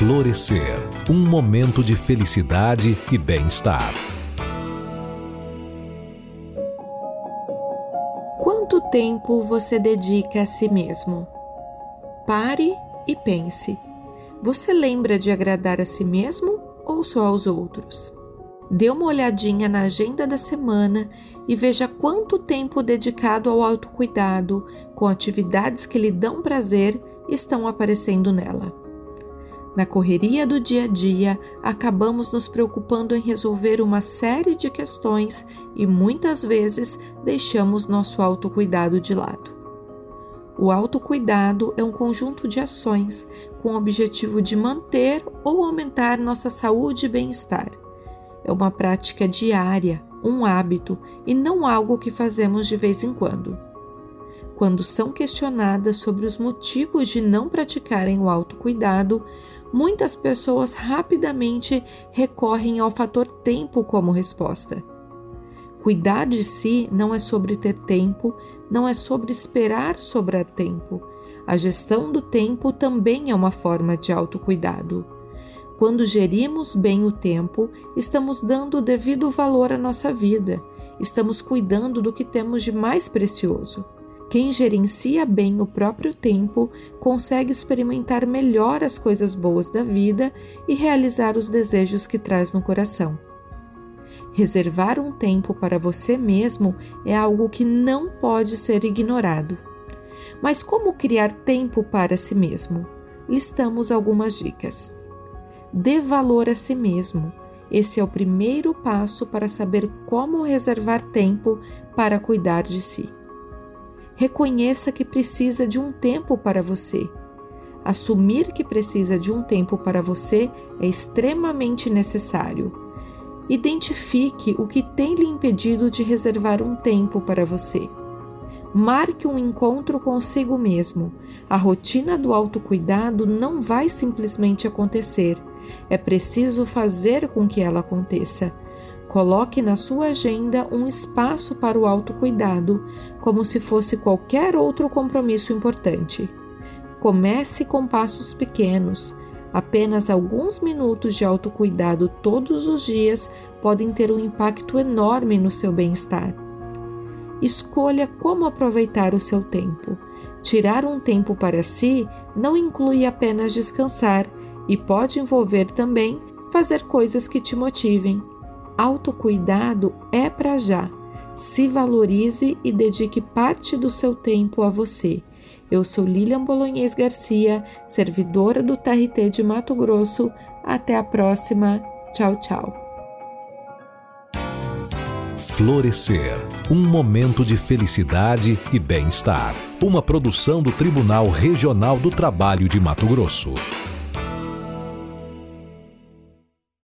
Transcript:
Florescer um momento de felicidade e bem-estar. Quanto tempo você dedica a si mesmo? Pare e pense. Você lembra de agradar a si mesmo ou só aos outros? Dê uma olhadinha na agenda da semana e veja quanto tempo dedicado ao autocuidado, com atividades que lhe dão prazer, estão aparecendo nela. Na correria do dia a dia, acabamos nos preocupando em resolver uma série de questões e muitas vezes deixamos nosso autocuidado de lado. O autocuidado é um conjunto de ações com o objetivo de manter ou aumentar nossa saúde e bem-estar. É uma prática diária, um hábito e não algo que fazemos de vez em quando. Quando são questionadas sobre os motivos de não praticarem o autocuidado, muitas pessoas rapidamente recorrem ao fator tempo como resposta. Cuidar de si não é sobre ter tempo, não é sobre esperar sobrar tempo. A gestão do tempo também é uma forma de autocuidado. Quando gerimos bem o tempo, estamos dando o devido valor à nossa vida, estamos cuidando do que temos de mais precioso. Quem gerencia bem o próprio tempo consegue experimentar melhor as coisas boas da vida e realizar os desejos que traz no coração. Reservar um tempo para você mesmo é algo que não pode ser ignorado. Mas como criar tempo para si mesmo? Listamos algumas dicas. Dê valor a si mesmo. Esse é o primeiro passo para saber como reservar tempo para cuidar de si. Reconheça que precisa de um tempo para você. Assumir que precisa de um tempo para você é extremamente necessário. Identifique o que tem lhe impedido de reservar um tempo para você. Marque um encontro consigo mesmo. A rotina do autocuidado não vai simplesmente acontecer. É preciso fazer com que ela aconteça. Coloque na sua agenda um espaço para o autocuidado, como se fosse qualquer outro compromisso importante. Comece com passos pequenos. Apenas alguns minutos de autocuidado todos os dias podem ter um impacto enorme no seu bem-estar. Escolha como aproveitar o seu tempo. Tirar um tempo para si não inclui apenas descansar e pode envolver também fazer coisas que te motivem autocuidado é para já. Se valorize e dedique parte do seu tempo a você. Eu sou Lilian Bolonhês Garcia, servidora do TRT de Mato Grosso. Até a próxima. Tchau, tchau. Florescer um momento de felicidade e bem-estar. Uma produção do Tribunal Regional do Trabalho de Mato Grosso.